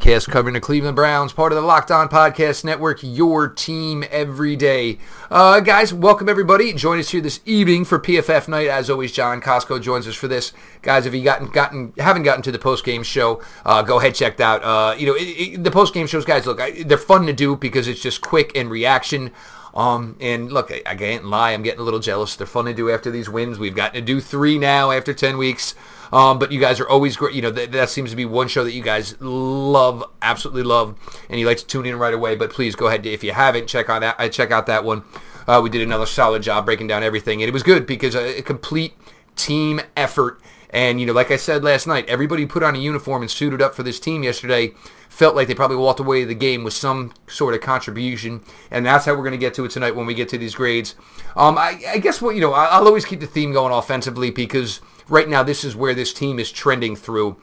Cast covering the Cleveland Browns, part of the Locked On Podcast Network, your team every day. Uh, guys, welcome everybody. Join us here this evening for PFF night. As always, John Costco joins us for this. Guys, if you gotten gotten haven't gotten to the post game show, uh, go ahead check out. Uh, you know it, it, the post game shows, guys. Look, I, they're fun to do because it's just quick and reaction. Um, and look, I, I can't lie. I'm getting a little jealous. They're fun to do after these wins. We've gotten to do three now after ten weeks. Um, but you guys are always great. You know, that, that seems to be one show that you guys love, absolutely love, and you like to tune in right away. But please go ahead if you haven't check on that. I uh, check out that one. Uh, we did another solid job breaking down everything, and it was good because a, a complete team effort. And you know, like I said last night, everybody put on a uniform and suited up for this team yesterday felt like they probably walked away the game with some sort of contribution, and that's how we're going to get to it tonight when we get to these grades. Um, I, I, guess what you know, I'll always keep the theme going offensively because right now this is where this team is trending through.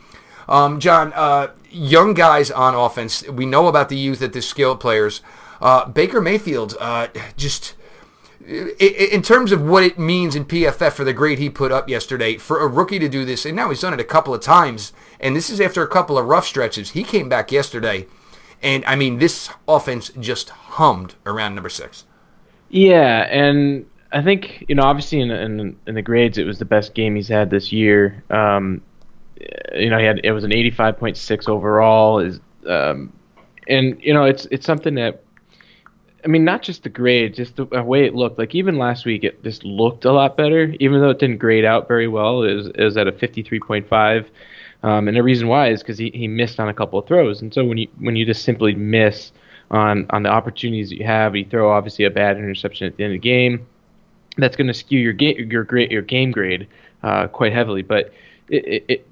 Um, John, uh, young guys on offense. We know about the youth at the skilled players. Uh, Baker Mayfield, uh, just in terms of what it means in PFF for the grade he put up yesterday, for a rookie to do this, and now he's done it a couple of times, and this is after a couple of rough stretches. He came back yesterday, and I mean, this offense just hummed around number six. Yeah, and I think you know, obviously in, in, in the grades, it was the best game he's had this year. Um, you know, he had it was an 85.6 overall. Is um, and you know, it's it's something that I mean, not just the grade, just the way it looked. Like even last week, it just looked a lot better, even though it didn't grade out very well. It was at a 53.5, um, and the reason why is because he, he missed on a couple of throws. And so when you when you just simply miss on on the opportunities that you have, you throw obviously a bad interception at the end of the game, that's going to skew your game your grade your game grade uh, quite heavily. But it, it, it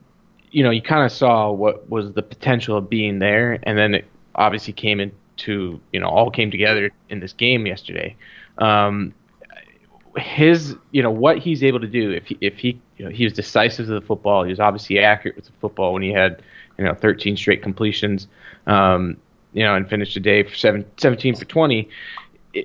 you know you kind of saw what was the potential of being there, and then it obviously came in to you know all came together in this game yesterday. Um, his you know what he's able to do if he, if he you know he was decisive with the football. He was obviously accurate with the football when he had you know 13 straight completions. Um, you know and finished the day for seven, 17 for 20.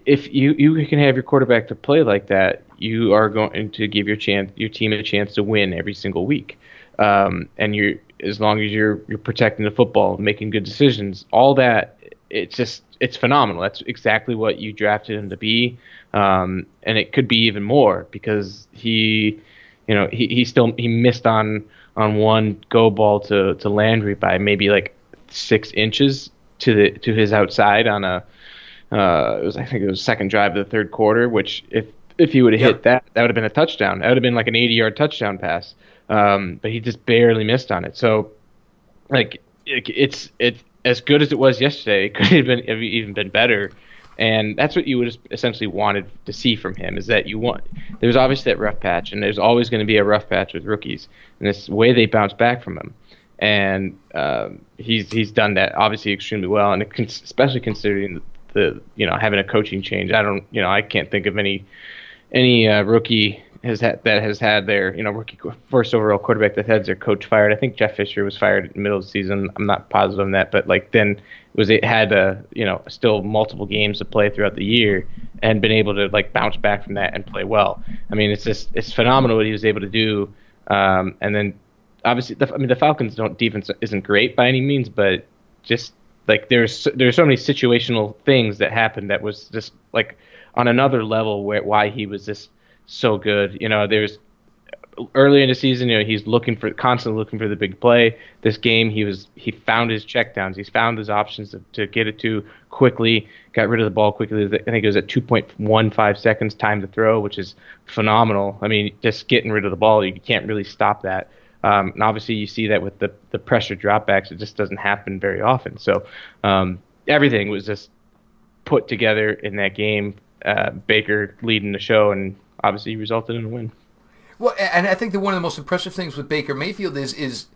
If you you can have your quarterback to play like that, you are going to give your chance your team a chance to win every single week. Um, and you're as long as you're you're protecting the football, making good decisions, all that it's just it's phenomenal. That's exactly what you drafted him to be, um, and it could be even more because he, you know, he, he still he missed on on one go ball to to Landry by maybe like six inches to the to his outside on a uh, it was I think it was second drive of the third quarter, which if if he would have yep. hit that, that would have been a touchdown. That would have been like an 80 yard touchdown pass. Um, but he just barely missed on it. So, like, it, it's it as good as it was yesterday, it could have been have even been better. And that's what you would essentially wanted to see from him is that you want there's obviously that rough patch, and there's always going to be a rough patch with rookies, and this way they bounce back from him. And um, he's he's done that obviously extremely well, and especially considering the you know having a coaching change. I don't you know I can't think of any any uh, rookie has had that has had their you know rookie first overall quarterback that had their coach fired. I think Jeff Fisher was fired in the middle of the season. I'm not positive on that, but like then was it had uh, you know still multiple games to play throughout the year and been able to like bounce back from that and play well. I mean it's just it's phenomenal what he was able to do. Um, and then obviously the, I mean the Falcons don't defense isn't great by any means, but just like there's there's so many situational things that happened that was just like on another level where why he was just so good. You know, there's early in the season, you know, he's looking for constantly looking for the big play. This game, he was he found his checkdowns. He's found his options to, to get it to quickly. Got rid of the ball quickly. I think it was at 2.15 seconds time to throw, which is phenomenal. I mean, just getting rid of the ball, you can't really stop that. Um, and obviously, you see that with the the pressure dropbacks, it just doesn't happen very often. So um, everything was just put together in that game. Uh, Baker leading the show, and obviously resulted in a win. Well, and I think that one of the most impressive things with Baker Mayfield is is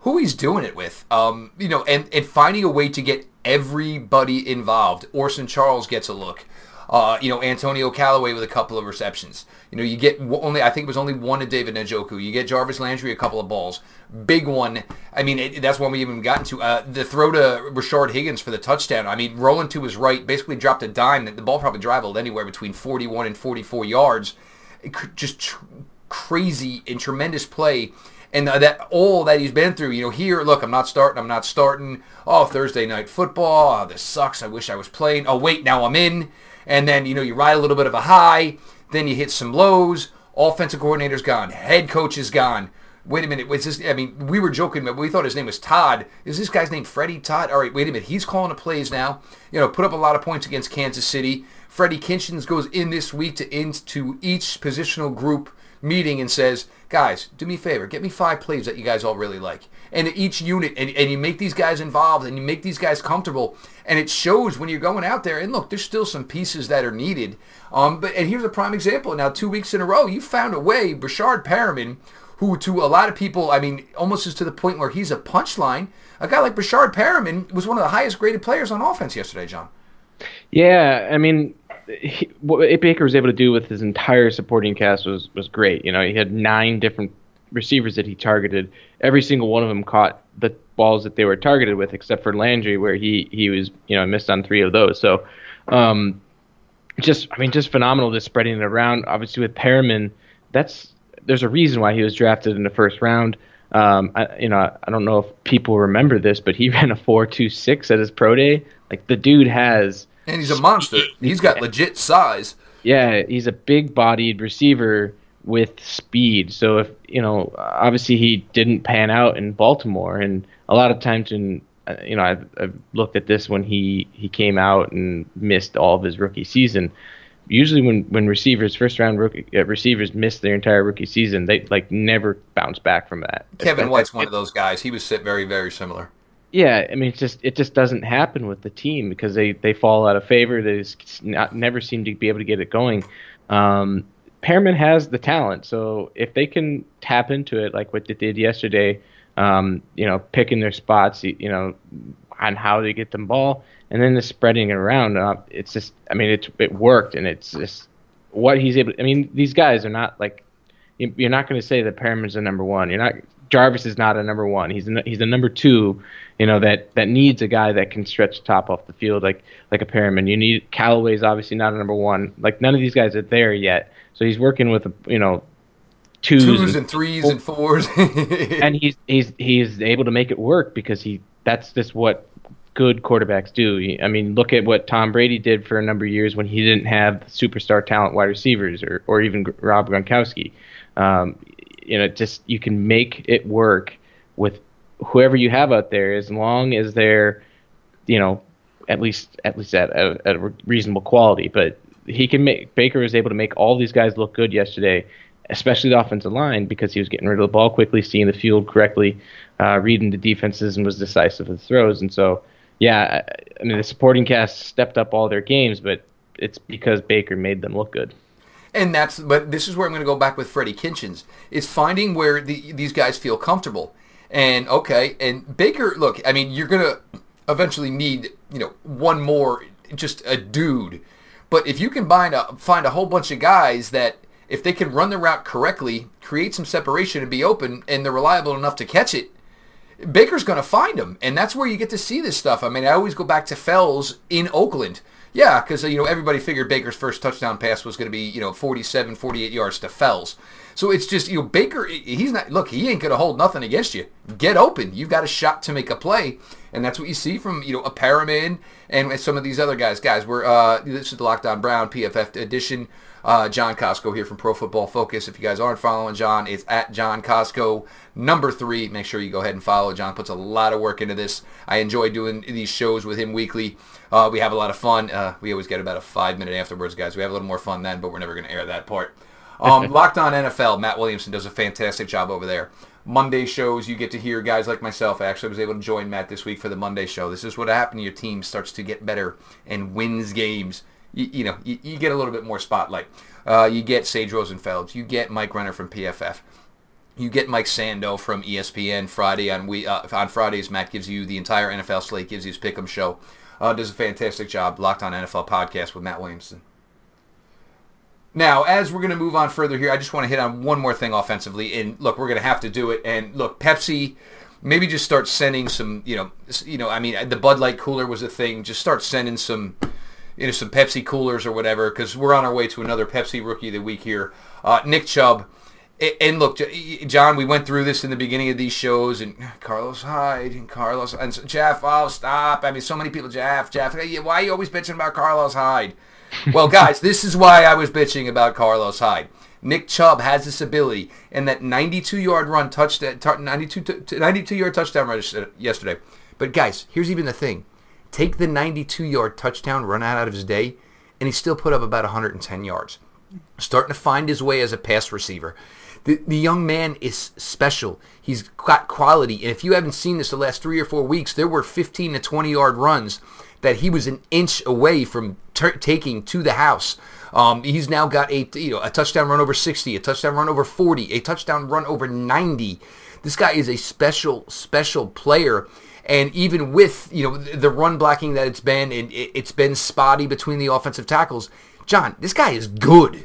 who he's doing it with. Um, you know, and, and finding a way to get everybody involved. Orson Charles gets a look. Uh, you know, Antonio Callaway with a couple of receptions. You know, you get only, I think it was only one to David Njoku. You get Jarvis Landry a couple of balls. Big one. I mean, it, that's one we even gotten to. Uh, the throw to Rashard Higgins for the touchdown. I mean, rolling to his right, basically dropped a dime. The ball probably traveled anywhere between 41 and 44 yards. It, just tr- crazy and tremendous play and that all that he's been through. You know, here, look, I'm not starting. I'm not starting. Oh, Thursday night football. Oh, this sucks. I wish I was playing. Oh, wait, now I'm in. And then you know you ride a little bit of a high. Then you hit some lows. Offensive coordinator's gone. Head coach is gone. Wait a minute. Was this? I mean, we were joking, but we thought his name was Todd. Is this guy's name Freddie Todd? All right, wait a minute. He's calling the plays now. You know, put up a lot of points against Kansas City. Freddie Kitchens goes in this week to into each positional group meeting and says, guys, do me a favor, get me five plays that you guys all really like. And each unit, and, and you make these guys involved and you make these guys comfortable. And it shows when you're going out there. And look, there's still some pieces that are needed. Um, but and here's a prime example. Now, two weeks in a row, you found a way. Breshad Perriman, who to a lot of people, I mean, almost is to the point where he's a punchline. A guy like Breshad Perriman was one of the highest graded players on offense yesterday, John. Yeah, I mean, he, what Baker was able to do with his entire supporting cast was was great. You know, he had nine different receivers that he targeted. Every single one of them caught the balls that they were targeted with, except for Landry, where he he was you know missed on three of those. So, um, just I mean, just phenomenal. Just spreading it around. Obviously, with Perriman, that's there's a reason why he was drafted in the first round. Um, I, you know, I don't know if people remember this, but he ran a four two six at his pro day. Like the dude has and he's a monster. He's got legit size. Yeah, he's a big-bodied receiver with speed. So if you know, obviously he didn't pan out in Baltimore, and a lot of times in uh, you know I've, I've looked at this when he he came out and missed all of his rookie season. Usually when when receivers first round rookie uh, receivers miss their entire rookie season, they like never bounce back from that. Kevin White's one of those guys. He was very very similar. Yeah, I mean, it's just it just doesn't happen with the team because they, they fall out of favor. They just not, never seem to be able to get it going. Um, Perriman has the talent, so if they can tap into it like what they did yesterday, um, you know, picking their spots, you know, on how they get the ball, and then the spreading it around, uh, it's just, I mean, it it worked, and it's just what he's able. I mean, these guys are not like you're not going to say that Perriman's the number one. You're not Jarvis is not a number one. He's a, he's a number two. You know that that needs a guy that can stretch the top off the field like like a Perriman. You need Callaway's obviously not a number one. Like none of these guys are there yet. So he's working with you know twos, twos and, and threes and fours, and he's he's he's able to make it work because he that's just what good quarterbacks do. I mean, look at what Tom Brady did for a number of years when he didn't have superstar talent wide receivers or or even Rob Gronkowski. Um, you know, just you can make it work with whoever you have out there as long as they're, you know, at least at least at a, at a reasonable quality. But he can make Baker was able to make all these guys look good yesterday, especially the offensive line because he was getting rid of the ball quickly, seeing the field correctly, uh, reading the defenses, and was decisive with throws. And so, yeah, I mean the supporting cast stepped up all their games, but it's because Baker made them look good. And that's, but this is where I'm going to go back with Freddie Kitchens. Is finding where the, these guys feel comfortable. And okay, and Baker, look, I mean, you're going to eventually need, you know, one more, just a dude. But if you can find a, find a whole bunch of guys that, if they can run the route correctly, create some separation and be open, and they're reliable enough to catch it, Baker's going to find them. And that's where you get to see this stuff. I mean, I always go back to Fells in Oakland yeah, because you know everybody figured Baker's first touchdown pass was going to be you know 47, 48 yards to Fells. So it's just you know Baker. He's not look. He ain't going to hold nothing against you. Get open. You've got a shot to make a play, and that's what you see from you know a Perriman and some of these other guys. Guys, we're uh, this is the Lockdown Brown PFF edition. Uh, John Costco here from Pro Football Focus. If you guys aren't following John, it's at John Costco number three. Make sure you go ahead and follow. John puts a lot of work into this. I enjoy doing these shows with him weekly. Uh, we have a lot of fun. Uh, we always get about a five minute afterwards, guys. We have a little more fun then, but we're never going to air that part. Um, Locked On NFL, Matt Williamson does a fantastic job over there. Monday shows, you get to hear guys like myself. I actually was able to join Matt this week for the Monday show. This is what happens. Your team starts to get better and wins games you, you know, you, you, get a little bit more spotlight. Uh, you get Sage Rosenfels. You get Mike Renner from PFF. You get Mike Sando from ESPN Friday on we uh, on Fridays. Matt gives you the entire NFL slate, gives you his pick'em show. Uh, does a fantastic job. Locked on NFL podcast with Matt Williamson. Now, as we're going to move on further here, I just want to hit on one more thing offensively. And look, we're going to have to do it. And look, Pepsi, maybe just start sending some. You know, you know. I mean, the Bud Light cooler was a thing. Just start sending some you know, some Pepsi coolers or whatever, because we're on our way to another Pepsi Rookie of the Week here. Uh, Nick Chubb, and look, John, we went through this in the beginning of these shows, and Carlos Hyde and Carlos and Jeff. Oh, stop! I mean, so many people. Jeff, Jeff. Why are you always bitching about Carlos Hyde? Well, guys, this is why I was bitching about Carlos Hyde. Nick Chubb has this ability, and that 92-yard run touchdown, 92 92 yard touchdown run yesterday. But guys, here's even the thing: take the 92-yard touchdown run out of his day, and he still put up about 110 yards. Starting to find his way as a pass receiver. The, the young man is special. He's got quality. And if you haven't seen this the last three or four weeks, there were 15 to 20 yard runs that he was an inch away from ter- taking to the house. Um, he's now got a you know a touchdown run over 60, a touchdown run over 40, a touchdown run over 90. This guy is a special special player. And even with you know the run blocking that it's been, and it's been spotty between the offensive tackles. John, this guy is good.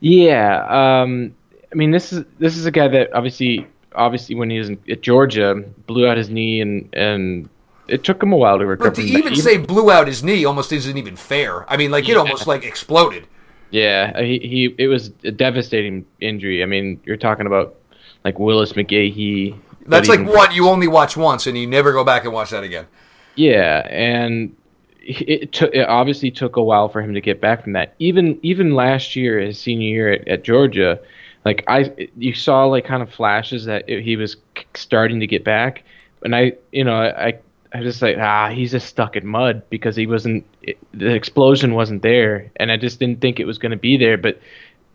Yeah, um, I mean this is this is a guy that obviously obviously when he was in, at Georgia blew out his knee and and it took him a while to recover. But to even say blew out his knee almost isn't even fair. I mean, like it almost like exploded. Yeah, he, he it was a devastating injury. I mean, you're talking about like Willis McGahee. That's like one you only watch once and you never go back and watch that again. Yeah, and it took it obviously took a while for him to get back from that. Even even last year, his senior year at, at Georgia, like I you saw like kind of flashes that it, he was starting to get back, and I you know I I just like ah he's just stuck in mud because he wasn't it, the explosion wasn't there and I just didn't think it was going to be there but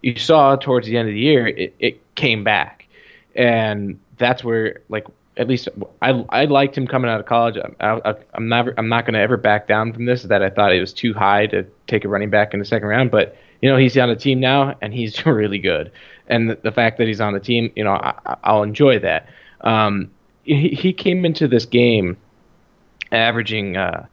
you saw towards the end of the year it, it came back and that's where like at least I I liked him coming out of college. I, I'm never I'm not going to ever back down from this that I thought it was too high to take a running back in the second round but you know he's on a team now and he's doing really good. And the, the fact that he's on the team you know I, I'll enjoy that. Um, he, he came into this game averaging uh,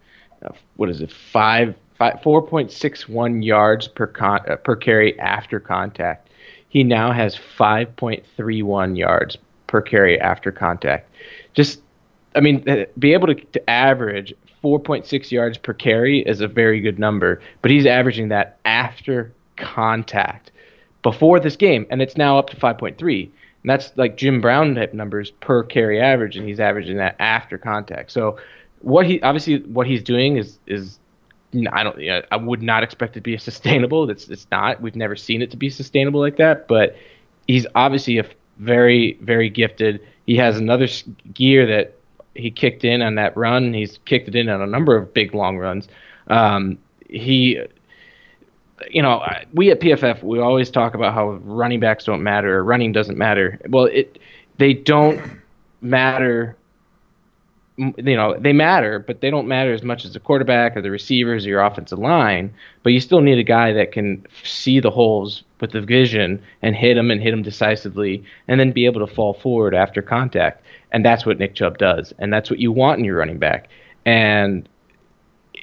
what is it five five four point six one yards per con uh, per carry after contact. He now has five point three one yards per carry after contact. Just I mean, uh, be able to, to average 4.6 yards per carry is a very good number, but he's averaging that after contact before this game, and it's now up to 5.3. And that's like Jim Brown type numbers per carry average, and he's averaging that after contact. So what he obviously what he's doing is is I don't I would not expect it to be sustainable. It's it's not. We've never seen it to be sustainable like that. But he's obviously a very very gifted. He has another gear that he kicked in on that run. He's kicked it in on a number of big long runs. Um, he, you know, we at PFF we always talk about how running backs don't matter or running doesn't matter. Well, it they don't matter you know they matter, but they don't matter as much as the quarterback or the receivers or your offensive line. But you still need a guy that can see the holes with the vision and hit them and hit them decisively, and then be able to fall forward after contact. And that's what Nick Chubb does, and that's what you want in your running back. And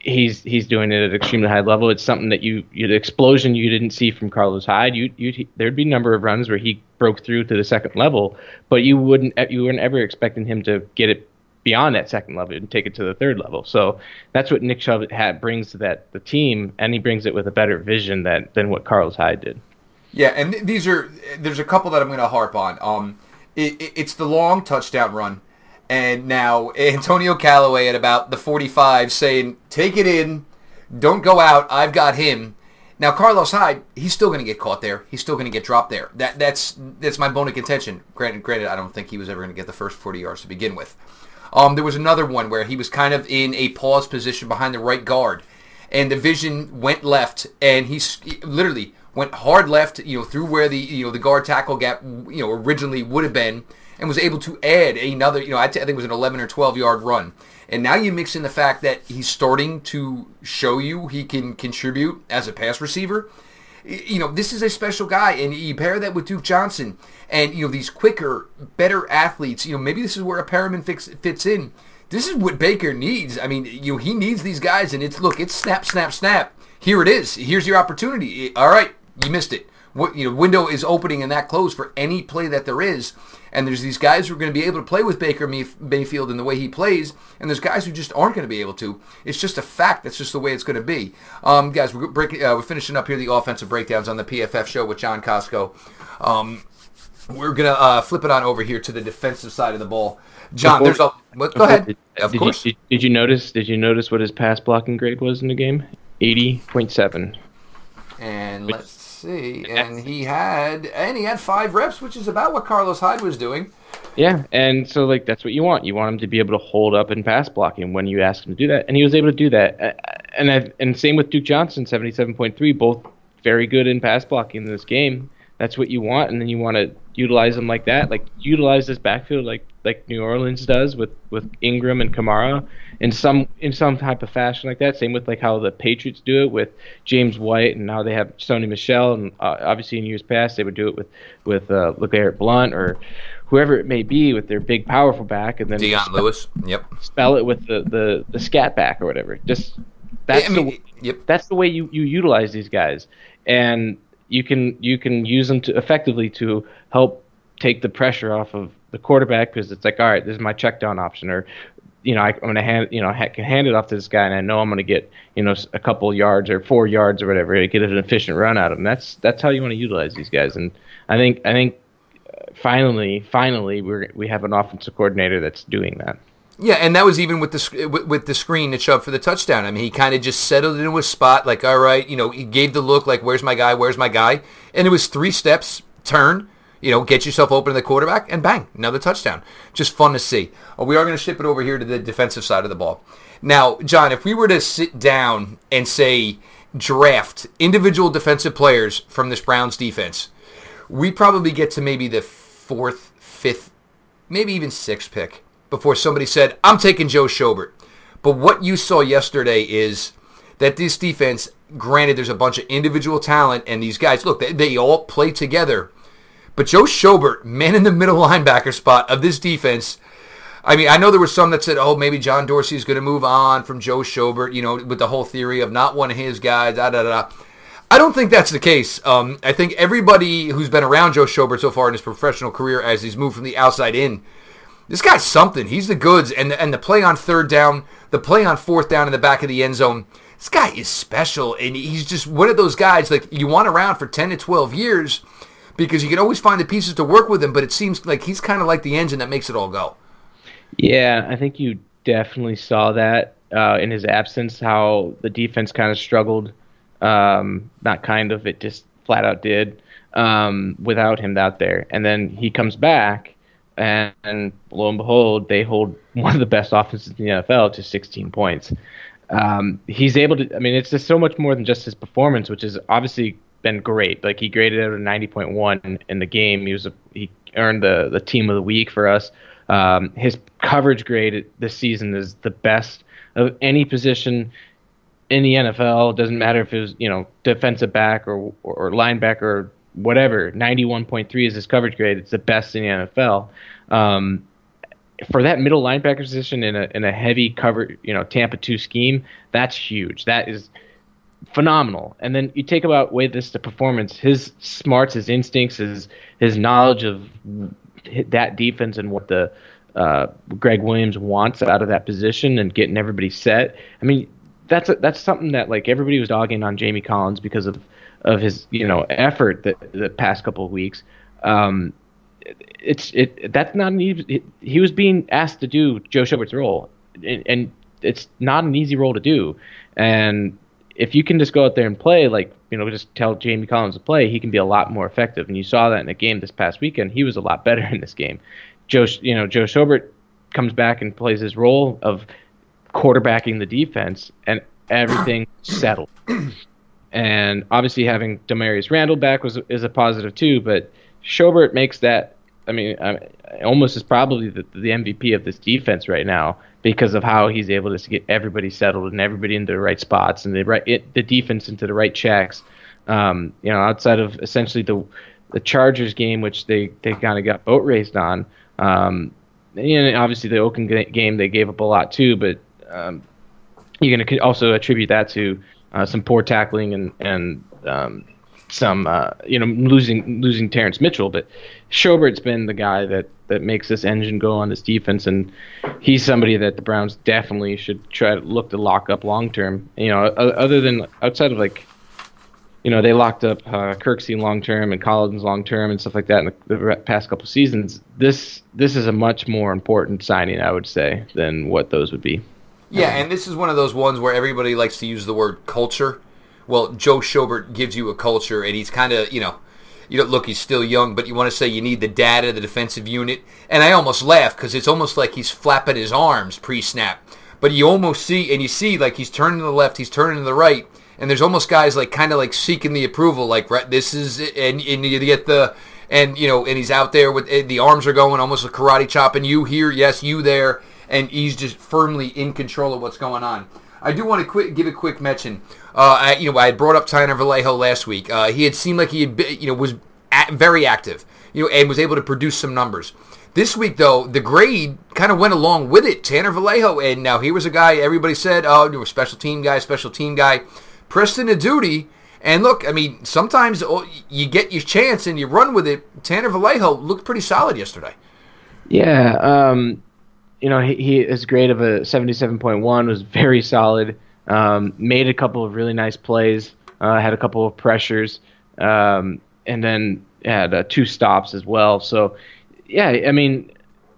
he's he's doing it at an extremely high level. It's something that you, you the explosion you didn't see from Carlos Hyde. You you there'd be a number of runs where he broke through to the second level, but you wouldn't you weren't ever expecting him to get it beyond that second level and take it to the third level. So that's what Nick Chubb had, brings to that the team, and he brings it with a better vision that than what Carlos Hyde did. Yeah, and th- these are there's a couple that I'm going to harp on. Um, it, it, it's the long touchdown run, and now Antonio Callaway at about the 45 saying, "Take it in, don't go out. I've got him." Now Carlos Hyde, he's still going to get caught there. He's still going to get dropped there. That that's that's my bone of contention. Granted, granted, I don't think he was ever going to get the first 40 yards to begin with. Um, there was another one where he was kind of in a pause position behind the right guard, and the vision went left, and he literally went hard left, you know, through where the you know the guard tackle gap, you know, originally would have been, and was able to add another, you know, I, t- I think it was an 11 or 12 yard run. And now you mix in the fact that he's starting to show you he can contribute as a pass receiver you know, this is a special guy, and you pair that with Duke Johnson, and you know these quicker, better athletes. You know, maybe this is where a Perriman fix, fits in. This is what Baker needs. I mean, you know, he needs these guys, and it's look, it's snap, snap, snap. Here it is. Here's your opportunity. All right, you missed it. What you know, window is opening and that closed for any play that there is. And there's these guys who are going to be able to play with Baker Mayfield in the way he plays, and there's guys who just aren't going to be able to. It's just a fact. That's just the way it's going to be. Um, guys, we're, breaking, uh, we're finishing up here the offensive breakdowns on the PFF show with John Costco. Um, we're gonna uh, flip it on over here to the defensive side of the ball. John, Before- there's a. What, go ahead. Did, Of did course. You, did, did you notice? Did you notice what his pass blocking grade was in the game? Eighty point seven. And let's see. And he had and he had five reps, which is about what Carlos Hyde was doing. Yeah, and so like that's what you want. You want him to be able to hold up in pass blocking when you ask him to do that, and he was able to do that. And I, and same with Duke Johnson, seventy seven point three, both very good in pass blocking in this game. That's what you want, and then you want to utilize them like that, like utilize this backfield like like New Orleans does with with Ingram and Kamara in some in some type of fashion like that. Same with like how the Patriots do it with James White, and now they have Sony Michel, and uh, obviously in years past they would do it with with uh, LeGarrette Blunt or whoever it may be with their big powerful back, and then Dion Lewis. Yep. spell it with the, the, the scat back or whatever. Just that's I mean, the yep. that's the way you, you utilize these guys, and you can you can use them to effectively to help take the pressure off of the quarterback because it's like all right, this is my check down option, or you know I, I'm gonna hand you know ha- hand it off to this guy, and I know I'm gonna get you know a couple yards or four yards or whatever, to get an efficient run out of him. That's that's how you want to utilize these guys, and I think I think uh, finally finally we're we have an offensive coordinator that's doing that. Yeah, and that was even with the with, with the screen that shoved for the touchdown. I mean, he kind of just settled into his spot, like, all right, you know, he gave the look, like, where's my guy, where's my guy, and it was three steps, turn, you know, get yourself open to the quarterback, and bang, another touchdown. Just fun to see. Uh, we are going to ship it over here to the defensive side of the ball. Now, John, if we were to sit down and say draft individual defensive players from this Browns defense, we probably get to maybe the fourth, fifth, maybe even sixth pick before somebody said, I'm taking Joe Schobert. But what you saw yesterday is that this defense, granted, there's a bunch of individual talent, and these guys, look, they, they all play together. But Joe Schobert, man in the middle linebacker spot of this defense, I mean, I know there were some that said, oh, maybe John Dorsey is going to move on from Joe Schobert, you know, with the whole theory of not one of his guys, da da da. I don't think that's the case. Um, I think everybody who's been around Joe Schobert so far in his professional career, as he's moved from the outside in, this guy's something. He's the goods, and the, and the play on third down, the play on fourth down in the back of the end zone. This guy is special, and he's just one of those guys like you want around for ten to twelve years because you can always find the pieces to work with him. But it seems like he's kind of like the engine that makes it all go. Yeah, I think you definitely saw that uh, in his absence, how the defense kind of struggled. Um, not kind of, it just flat out did um, without him out there. And then he comes back, and, and lo and behold, they hold one of the best offenses in the NFL to 16 points. Um, he's able to, I mean, it's just so much more than just his performance, which is obviously been great. Like he graded out a 90.1 in the game. He was a, he earned the, the team of the week for us. Um, his coverage grade this season is the best of any position in the NFL. Doesn't matter if it was you know defensive back or or linebacker or whatever. Ninety one point three is his coverage grade. It's the best in the NFL. Um, for that middle linebacker position in a in a heavy cover you know Tampa two scheme, that's huge. That is phenomenal. And then you take about way this the performance, his smarts, his instincts, his his knowledge of that defense and what the uh, Gregg Williams wants out of that position and getting everybody set. I mean, that's a, that's something that like everybody was dogging on Jamie Collins because of of his you know effort that the past couple of weeks. Um, it's it that's not an easy. He was being asked to do Joe Schobert's role, and, and it's not an easy role to do. And if you can just go out there and play, like you know, just tell Jamie Collins to play, he can be a lot more effective. And you saw that in a game this past weekend. He was a lot better in this game. Joe, you know, Joe Schobert comes back and plays his role of quarterbacking the defense, and everything settled. And obviously, having Damarious Randall back was is a positive too. But Schobert makes that. I mean, I, almost is probably the, the MVP of this defense right now because of how he's able to get everybody settled and everybody into the right spots and the right it, the defense into the right checks. Um, you know, outside of essentially the the Chargers game, which they they kind of got boat raced on. Um, and obviously the Oakland game they gave up a lot too, but um, you're going to also attribute that to uh, some poor tackling and and um, some uh, you know losing losing Terrence Mitchell. But Schobert's been the guy that that makes this engine go on this defense, and he's somebody that the Browns definitely should try to look to lock up long term. You know, other than outside of like you know, they locked up uh, Kirksey long term and Collins long term and stuff like that in the, the past couple seasons. This this is a much more important signing, I would say, than what those would be. Yeah, and this is one of those ones where everybody likes to use the word culture. Well, Joe Schobert gives you a culture, and he's kind of you know. You look, he's still young, but you want to say you need the data, the defensive unit. And I almost laugh because it's almost like he's flapping his arms pre snap. But you almost see, and you see like he's turning to the left, he's turning to the right, and there's almost guys like kind of like seeking the approval, like right, this is and and you get the and you know and he's out there with the arms are going almost a karate chop, and you here, yes, you there, and he's just firmly in control of what's going on. I do want to quick, give a quick mention. Uh, I, you know, I brought up Tanner Vallejo last week. Uh, he had seemed like he had, been, you know, was at, very active, you know, and was able to produce some numbers. This week, though, the grade kind of went along with it. Tanner Vallejo, and now he was a guy everybody said, oh, you a special team guy, special team guy. Preston a duty. And look, I mean, sometimes oh, you get your chance and you run with it. Tanner Vallejo looked pretty solid yesterday. Yeah, um, you know, he, he great of a 77.1, was very solid, um, made a couple of really nice plays, uh, had a couple of pressures, um, and then had uh, two stops as well. So, yeah, I mean,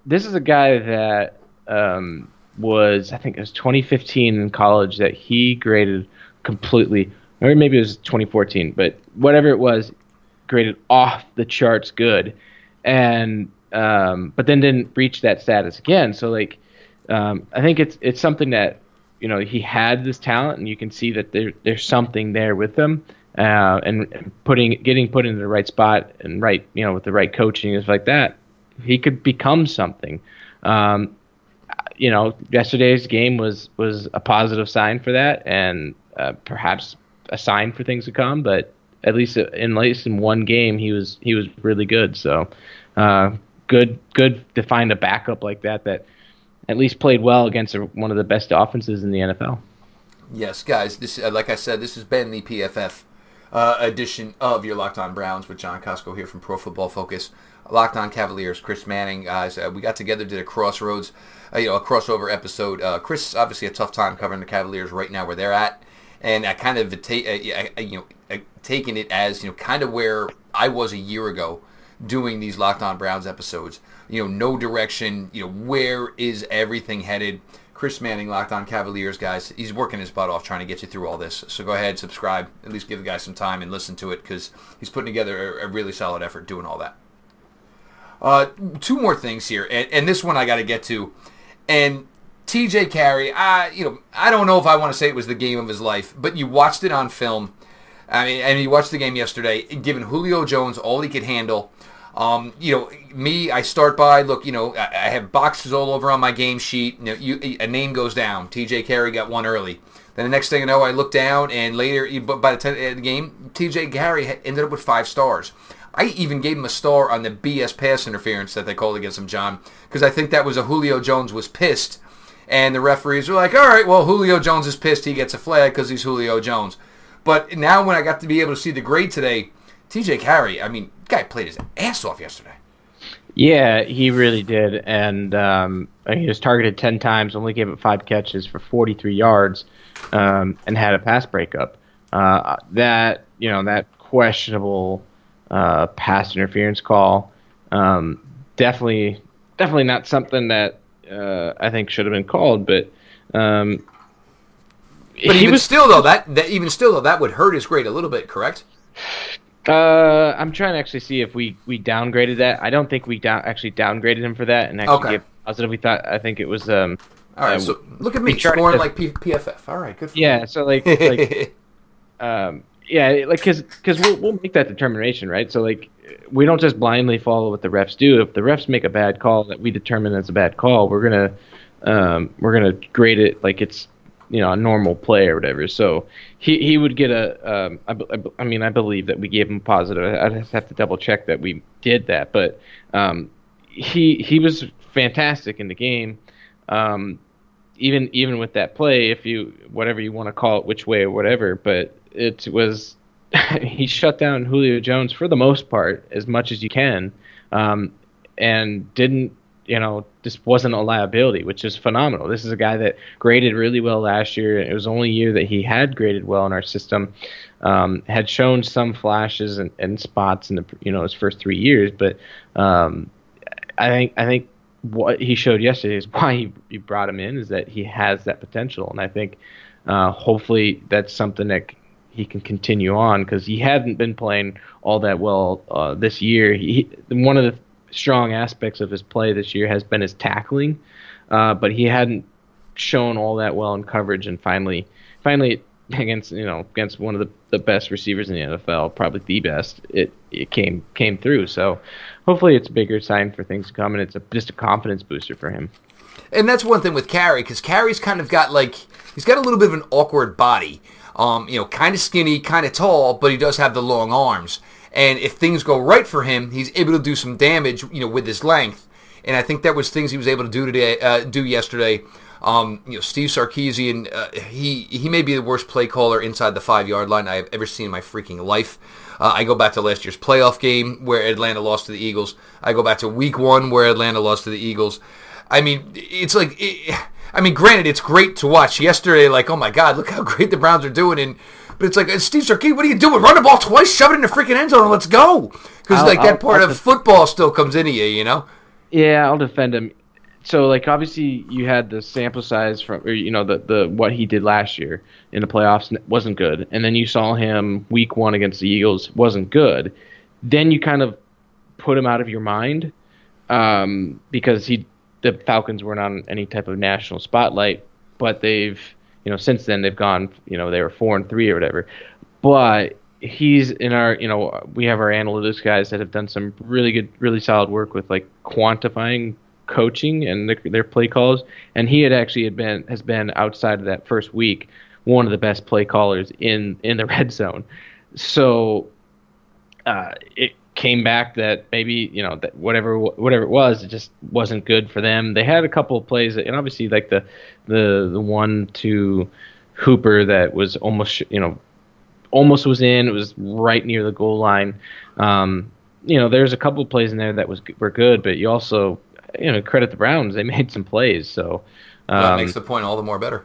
this is a guy that um, was, I think it was 2015 in college that he graded completely, or maybe it was 2014, but whatever it was, graded off the charts good, and um, but then didn't reach that status again. So like, um, I think it's it's something that you know he had this talent, and you can see that there there's something there with him, uh, and putting getting put in the right spot and right you know with the right coaching is like that, he could become something. Um, you know, yesterday's game was was a positive sign for that, and uh, perhaps a sign for things to come. But at least in at least in one game, he was he was really good. So uh, good good to find a backup like that that at least played well against one of the best offenses in the NFL. Yes, guys. This uh, like I said, this has been the PFF uh, edition of your Locked On Browns with John Costco here from Pro Football Focus. Locked On Cavaliers, Chris Manning, guys. Uh, we got together, did a crossroads, uh, you know, a crossover episode. Uh, Chris, obviously, a tough time covering the Cavaliers right now where they're at and I kind of ta- uh, you know taking it as you know kind of where I was a year ago doing these Locked On Browns episodes. You know, no direction. You know, where is everything headed? Chris Manning, Locked On Cavaliers, guys. He's working his butt off trying to get you through all this. So go ahead, subscribe. At least give the guy some time and listen to it because he's putting together a, really solid effort doing all that. Uh, two more things here, and, and this one I got to get to. And TJ Carrie, I you know I don't know if I want to say it was the game of his life, but you watched it on film. I mean, and you watched the game yesterday, giving Julio Jones all he could handle. Um, you know, me, I start by look. You know, I, have boxes all over on my game sheet. You know, you, a name goes down. TJ Carrie got one early. Then the next thing I know, I look down, and later, but by the time of the game, TJ Carrie ended up with five stars. I even gave him a star on the BS pass interference that they called against him, John, because I think that was a Julio Jones was pissed and the referees were like, all right, well, Julio Jones is pissed. He gets a flag because he's Julio Jones. But now when I got to be able to see the grade today, TJ Carrie, I mean, guy played his ass off yesterday. Yeah, he really did. And um, he was targeted 10 times, only gave up five catches for 43 yards, um, and had a pass breakup. Uh, that, you know, that questionable uh, pass interference call, um, definitely, definitely not something that uh, I think should have been called, but. Um, but even was, still, though, that, that even still though that would hurt his grade a little bit, correct? Uh, I'm trying to actually see if we, we downgraded that. I don't think we down actually downgraded him for that, and actually okay. gave positive. We thought I think it was um. All right, uh, so look at me scoring to, like P- PFF. All right, good. yeah, so like like um yeah like because because we'll we'll make that determination right. So like we don't just blindly follow what the refs do. If the refs make a bad call that we determine as a bad call, we're gonna um, we're gonna grade it like it's you know a normal play or whatever. So he he would get a um, I, I, I mean I believe that we gave him positive. I just have to double check that we did that, but um, he he was fantastic in the game. Um, even even with that play, if you whatever you want to call it, which way or whatever, but it was he shut down Julio Jones for the most part as much as you can, um, and didn't you know, just wasn't a liability, which is phenomenal. This is a guy that graded really well last year. It was only year that he had graded well in our system. Um, had shown some flashes and, and, spots in the you know his first three years, but um, I think I think what he showed yesterday is why he, he brought him in is that he has that potential, and I think uh, hopefully that's something that he can continue on because he hadn't been playing all that well uh, this year. He one of the strong aspects of his play this year has been his tackling, uh, but he hadn't shown all that well in coverage. And finally, finally against you know against one of the, the best receivers in the NFL, probably the best, it it came came through. So hopefully it's a bigger sign for things to come, and it's a, just a confidence booster for him. And that's one thing with Carrie because Carrie's kind of got like he's got a little bit of an awkward body. Um, you know, kind of skinny, kind of tall, but he does have the long arms. And if things go right for him, he's able to do some damage, you know, with his length. And I think that was things he was able to do today, uh, do yesterday. Um, you know, Steve Sarkisian, uh, he he may be the worst play caller inside the five yard line I have ever seen in my freaking life. Uh, I go back to last year's playoff game where Atlanta lost to the Eagles. I go back to Week One where Atlanta lost to the Eagles. I mean, it's like, it, I mean, granted, it's great to watch. Yesterday, like, oh my God, look how great the Browns are doing, and but it's like, Steve Sarkisian, what are you doing? Run the ball twice, shove it in the freaking end zone, and let's go. Because like that I'll, part I'll of def- football still comes into you, you know. Yeah, I'll defend him. So like obviously you had the sample size from or, you know the the what he did last year in the playoffs wasn't good, and then you saw him week one against the Eagles wasn't good. Then you kind of put him out of your mind um, because he the Falcons weren't on any type of national spotlight, but they've you know, since then they've gone, you know, they were four and three or whatever. But he's in our, you know, we have our analytics guys that have done some really good, really solid work with like quantifying coaching and their, their play calls. And he had actually had been has been outside of that first week one of the best play callers in in the red zone. So uh, it came back that maybe you know that whatever whatever it was, it just wasn't good for them. They had a couple of plays, and obviously like the the the one to Hooper that was almost you know almost was in. It was right near the goal line. Um, you know, there's a couple of plays in there that was were good, but you also you know credit the Browns. They made some plays, so um, that makes the point all the more better.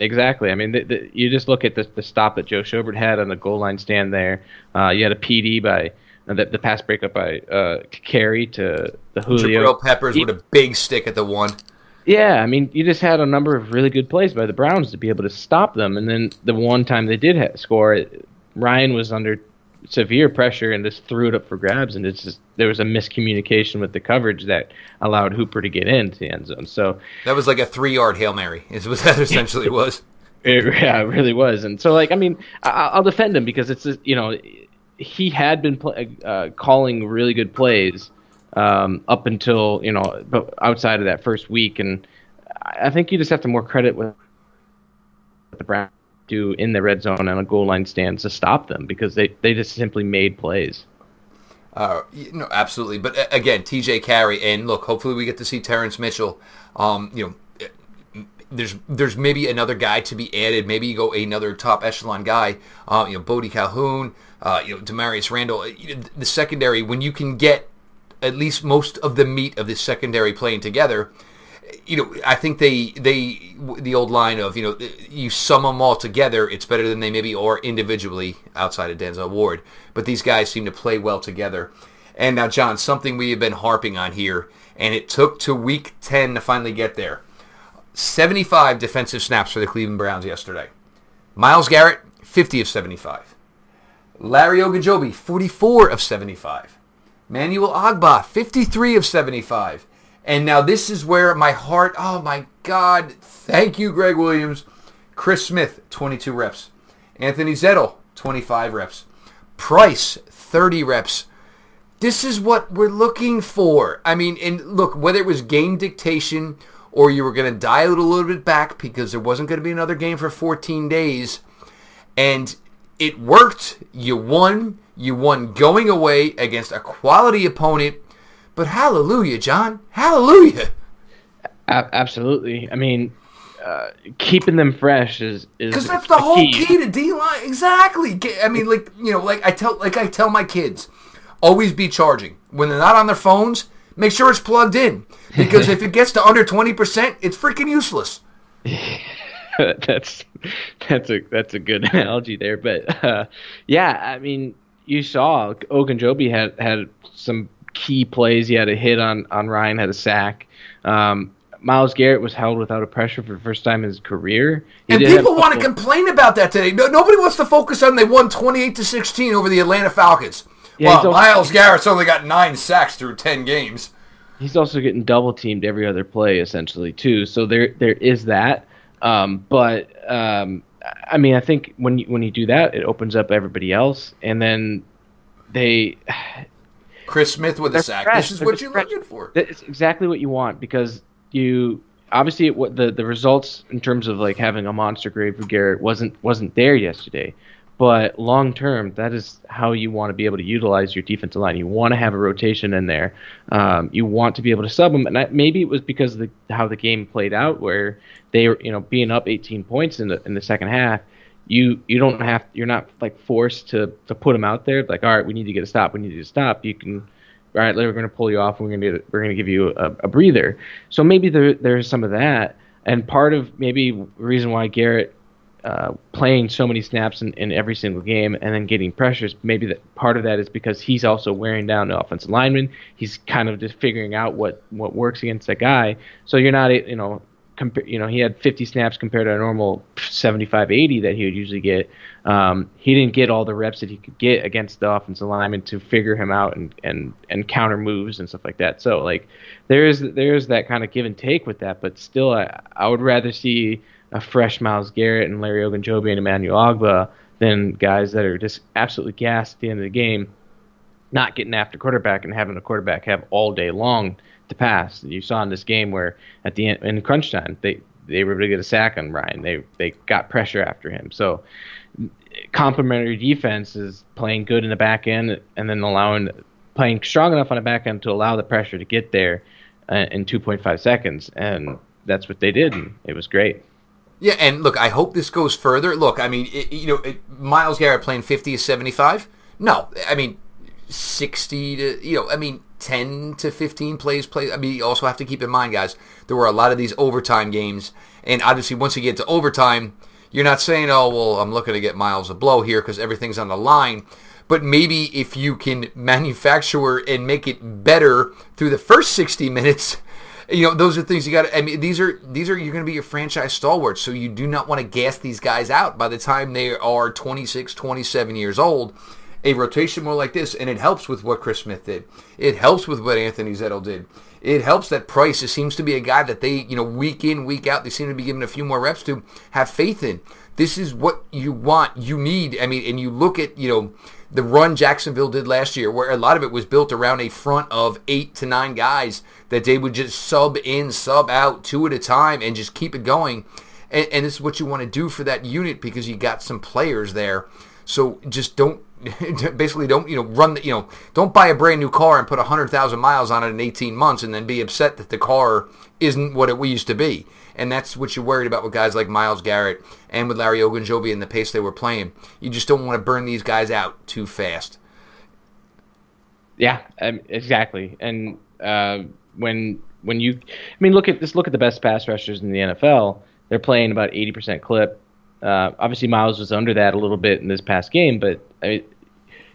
Exactly. I mean, the, the, you just look at the, the stop that Joe Schobert had on the goal line stand there. Uh, you had a PD by the, the pass breakup by uh, Carrie to the Julio. Jabril Peppers he, with a big stick at the one. Yeah, I mean, you just had a number of really good plays by the Browns to be able to stop them, and then the one time they did ha- score, Ryan was under severe pressure and just threw it up for grabs, and it's just there was a miscommunication with the coverage that allowed Hooper to get into the end zone. So that was like a three-yard hail mary. Is what that essentially was. It, yeah, it really was, and so like I mean, I, will defend him because it's you know he had been play, uh, calling really good plays um, up until you know, but outside of that first week, and I think you just have to more credit with what the Browns do in the red zone and a goal line stands to stop them because they they just simply made plays. Uh, no, absolutely. But again, T.J. Carrie, and look, hopefully we get to see Terrence Mitchell. Um, you know, there's there's maybe another guy to be added. Maybe you go another top echelon guy. Uh, you know, Boddy-Calhoun, uh, you know, Damarious Randall. The secondary, when you can get at least most of the meat of the secondary playing together, you know, I think they they the old line of you know you sum them all together, it's better than they maybe are individually outside of Denzel Ward. But these guys seem to play well together. And now, John, something we have been harping on here, and it took to week ten to finally get there 75 defensive snaps for the Cleveland Browns yesterday. Myles Garrett, 50 of 75. Larry Ogunjobi, 44 of 75. Manuel Ogbah, 53 of 75. And now this is where my heart, oh my God, thank you, Gregg Williams. Chris Smith, 22 reps. Anthony Zettel, 25 reps. Price, 30 reps. This is what we're looking for. I mean, and look, whether it was game dictation or you were going to dial it a little bit back because there wasn't going to be another game for 14 days. And it worked. You won. You won going away against a quality opponent. But hallelujah, John. Hallelujah. absolutely. I mean, uh, keeping them fresh is because that's the whole key. key to D line. Exactly. I mean, like you know, like I tell, like I tell my kids, always be charging when they're not on their phones make sure it's plugged in because if it gets to under 20%, it's freaking useless. that's that's a that's a good analogy there, but uh, yeah, I mean, you saw Ogunjobi had had some key plays. He had a hit on on Ryan, had a sack. Um, Myles Garrett was held without a pressure for the first time in his career. He and people want to complain about that today. No, nobody wants to focus on they won 28 to 16 over the Atlanta Falcons. Yeah, well, Myles Garrett's only got nine sacks through 10 games. He's also getting double teamed every other play essentially too. So there there is that. Um, but um, I mean, I think when you, when you do that, it opens up everybody else, and then they. Chris Smith with a sack. Fresh. This is they're what you're fresh. looking for. It's exactly what you want because you obviously what the the results in terms of like having a monster grade for Garrett wasn't wasn't there yesterday. But long term, that is how you want to be able to utilize your defensive line. You want to have a rotation in there. Um, you want to be able to sub them. And I, maybe it was because of the, how the game played out, where they were, you know, being up 18 points in the in the second half. You you don't have you're not like forced to to put them out there. Like all right, we need to get a stop. We need to stop. You can all right, we're going to pull you off. We're going to we're going to give you a, a, breather. So maybe there there's some of that, and part of maybe reason why Garrett uh, playing so many snaps in, in every single game and then getting pressures. Maybe that part of that is because he's also wearing down the offensive lineman. He's kind of just figuring out what what works against that guy. So you're not you know compa- you know, he had 50 snaps compared to a normal 75, 80 that he would usually get. Um, he didn't get all the reps that he could get against the offensive lineman to figure him out and, and, and counter moves and stuff like that. So like there's there's that kind of give and take with that, but still I, I would rather see a fresh Myles Garrett and Larry Ogunjobi and Emmanuel Ogbah than guys that are just absolutely gassed at the end of the game, not getting after quarterback and having a quarterback have all day long to pass. You saw in this game where at the end in crunch time they they were able to get a sack on Ryan. They they got pressure after him. So complementary defense is playing good in the back end and then allowing playing strong enough on the back end to allow the pressure to get there uh, in 2.5 seconds and that's what they did and it was great. Yeah, and look, I hope this goes further. Look, I mean, it, you know, it, Myles Garrett playing 50 to 75? No, I mean 60 to, you know, I mean 10 to 15 plays play. I mean, you also have to keep in mind, guys, there were a lot of these overtime games. And obviously, once you get to overtime, you're not saying, oh, well, I'm looking to get Myles a blow here because everything's on the line. But maybe if you can manufacture and make it better through the first 60 minutes, you know, those are things you got. I mean, these are these are you're going to be your franchise stalwarts. So you do not want to gas these guys out by the time they are 26, 27 years old a rotation more like this, and it helps with what Chris Smith did. It helps with what Anthony Zettel did. It helps that Price seems to be a guy that they, you know, week in, week out, they seem to be giving a few more reps to have faith in. This is what you want, you need. I mean, and you look at, you know, the run Jacksonville did last year, where a lot of it was built around a front of eight to nine guys that they would just sub in, sub out two at a time and just keep it going. And, and this is what you want to do for that unit because you got some players there. So just don't basically don't you know run the, you know don't buy a brand new car and put a hundred thousand miles on it in 18 months and then be upset that the car isn't what it used to be and that's what you're worried about with guys like Myles Garrett and with Larry Ogunjobi and the pace they were playing. You just don't want to burn these guys out too fast. Yeah um, exactly. And uh, when when you I mean look at this look at the best pass rushers in the NFL they're playing about 80% clip. Uh, obviously, Myles was under that a little bit in this past game, but I mean,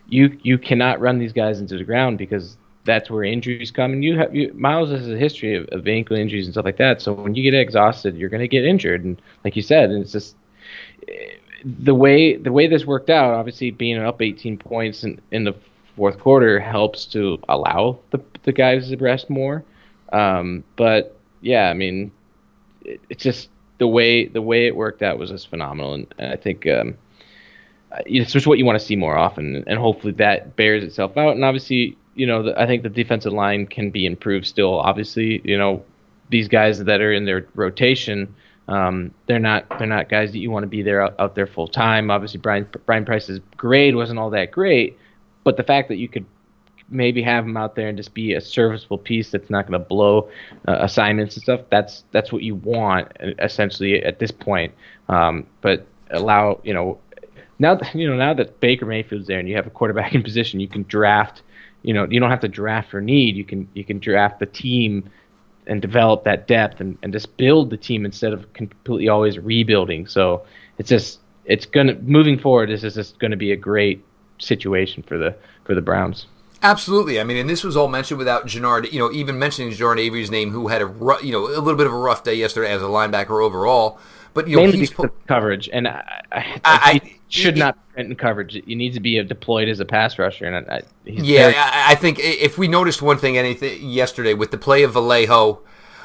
you you cannot run these guys into the ground because that's where injuries come. And you have you, Myles has a history of, of ankle injuries and stuff like that. So when you get exhausted, you're going to get injured. And like you said, and it's just the way the way this worked out. Obviously, being up 18 points in, in the fourth quarter helps to allow the the guys to rest more. Um, but yeah, I mean, it, it's just the way the way it worked out was just phenomenal, and, and I think. Um, it's just what you want to see more often, and hopefully that bears itself out. And obviously, you know, the, I think the defensive line can be improved still. Obviously, you know, these guys that are in their rotation, um, they're not they're not guys that you want to be there out, out there full time. Obviously, Brian Brian Price's grade wasn't all that great, but the fact that you could maybe have him out there and just be a serviceable piece that's not going to blow uh, assignments and stuff. That's that's what you want essentially at this point. Um, but allow you know now you know now that Baker Mayfield's there and you have a quarterback in position, you can draft you know you don't have to draft for need. You can you can draft the team and develop that depth and, and just build the team instead of completely always rebuilding. So it's just it's gonna moving forward. This is just going to be a great situation for the for the Browns. Absolutely. I mean, and this was all mentioned without Genard, you know, even mentioning Genard Avery's name, who had a you know a little bit of a rough day yesterday as a linebacker overall. But you know, Mainly he's because coverage, and I, I, I- he should I- not be in coverage. You need to be deployed as a pass rusher, and I, he's Yeah, very- I, I think if we noticed one thing anything yesterday with the play of Vallejo,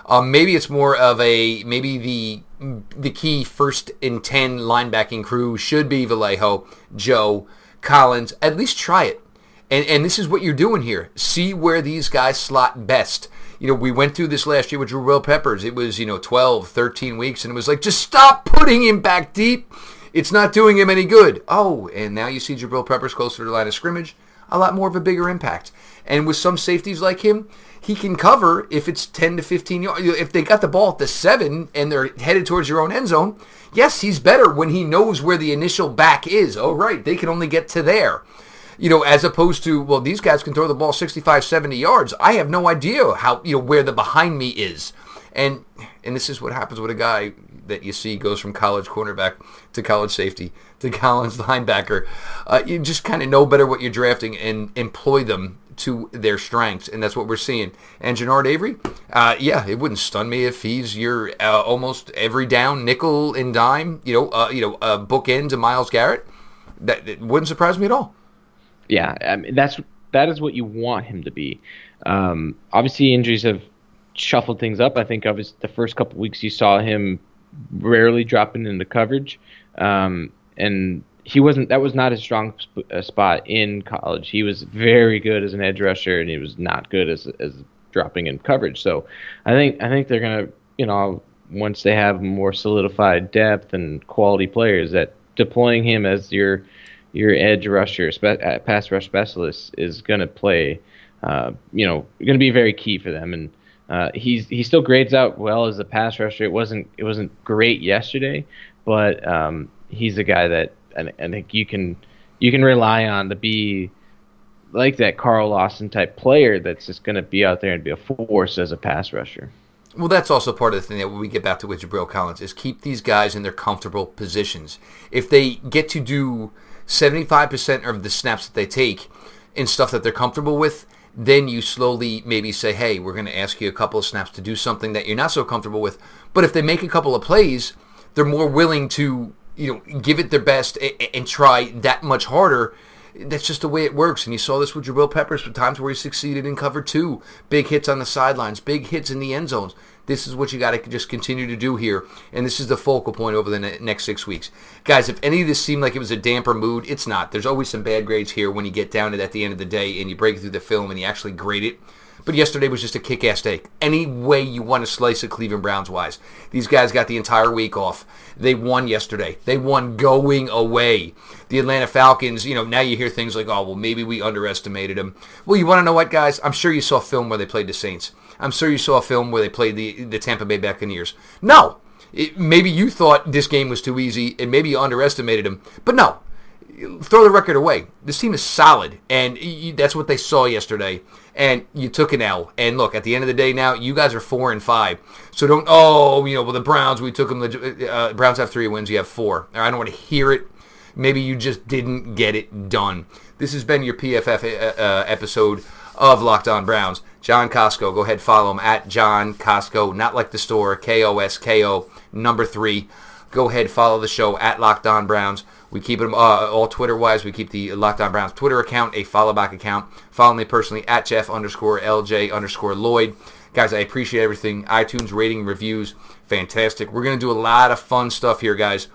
um, maybe it's more of a maybe the the key first and ten linebacking crew should be Vallejo, Joe, Collins. At least try it. And and this is what you're doing here. See where these guys slot best. You know, we went through this last year with Jabril Peppers. It was, you know, 12, 13 weeks, and it was like, just stop putting him back deep. It's not doing him any good. Oh, and now you see Jabril Peppers closer to the line of scrimmage, a lot more of a bigger impact. And with some safeties like him, he can cover if it's 10 to 15 yards. If they got the ball at the 7 and they're headed towards your own end zone, yes, he's better when he knows where the initial back is. Oh, right, they can only get to there you know, as opposed to, well, these guys can throw the ball 65, 70 yards. I have no idea how, you know, where the behind me is. And and this is what happens with a guy that you see goes from college cornerback to college safety to college linebacker. Uh, you just kind of know better what you're drafting and employ them to their strengths, and that's what we're seeing. And Genard Avery, uh, yeah, it wouldn't stun me if he's your uh, almost every down nickel and dime, you know, uh, you know, uh, bookend to Myles Garrett. That it wouldn't surprise me at all. Yeah, I mean, that's that is what you want him to be. Um, obviously, injuries have shuffled things up. I think obviously the first couple weeks you saw him rarely dropping into coverage, um, and he wasn't. That was not his strong sp- uh, spot in college. He was very good as an edge rusher, and he was not good as as dropping in coverage. So, I think I think they're gonna, you know, once they have more solidified depth and quality players, that deploying him as your your edge rusher, uh, pass rush specialist is going to play, uh, you know, going to be very key for them. And uh, he's he still grades out well as a pass rusher. It wasn't it wasn't great yesterday, but um, he's a guy that I, I think you can you can rely on to be like that Carl Lawson type player that's just going to be out there and be a force as a pass rusher. Well, that's also part of the thing that we get back to with Jabril Collins is keep these guys in their comfortable positions. If they get to do 75% of the snaps that they take in stuff that they're comfortable with, then you slowly maybe say, hey, we're going to ask you a couple of snaps to do something that you're not so comfortable with. But if they make a couple of plays, they're more willing to, you know, give it their best and, and try that much harder that's just the way it works. And you saw this with Jabril Peppers for times where he succeeded in cover two. Big hits on the sidelines, big hits in the end zones. This is what you got to just continue to do here. And this is the focal point over the ne- next six weeks. Guys, if any of this seemed like it was a damper mood, it's not. There's always some bad grades here when you get down to it at the end of the day and you break through the film and you actually grade it. But yesterday was just a kick-ass day. Any way you want to slice it, Cleveland Browns wise. These guys got the entire week off. They won yesterday. They won going away. The Atlanta Falcons, you know, now you hear things like, oh, well, maybe we underestimated them. Well, you want to know what, guys? I'm sure you saw film where they played the Saints. I'm sure you saw a film where they played the, the Tampa Bay Buccaneers. No. It, maybe you thought this game was too easy and maybe you underestimated them. But no throw the record away. This team is solid, and that's what they saw yesterday. And you took an L. And look, at the end of the day, now you guys are four and five. So don't. Oh, you know, well the Browns, we took them. Uh, Browns have three wins. You have four. I don't want to hear it. Maybe you just didn't get it done. This has been your PFF uh, uh, episode of Locked On Browns. John Kosko. Go ahead, follow him at John Kosko. Not like the store. K O S K O number three. Go ahead, follow the show at Locked On Browns. We keep them uh, all Twitter wise. We keep the Locked On Browns Twitter account, a follow back account. Follow me personally at Jeff underscore LJ underscore Lloyd. Guys, I appreciate everything. iTunes rating, reviews, fantastic. We're gonna do a lot of fun stuff here, guys.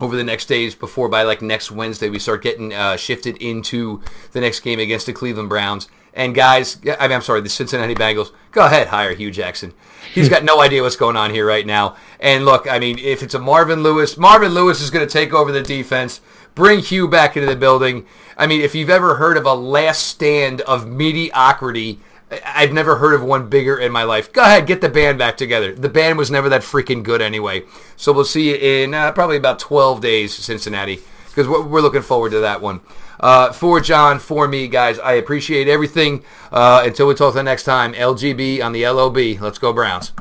Over the next days, before by like next Wednesday, we start getting uh, shifted into the next game against the Cleveland Browns. And guys, I mean, I'm sorry, the Cincinnati Bengals. Go ahead, hire Hue Jackson. He's got no idea what's going on here right now. And look, I mean, if it's a Marvin Lewis, Marvin Lewis is going to take over the defense, bring Hugh back into the building. I mean, if you've ever heard of a last stand of mediocrity, I've never heard of one bigger in my life. Go ahead, get the band back together. The band was never that freaking good anyway. So we'll see you in uh, probably about 12 days, Cincinnati. Because we're looking forward to that one. Uh, for John, for me, guys, I appreciate everything. Uh, until we talk the next time, LGB on the LOB. Let's go Browns.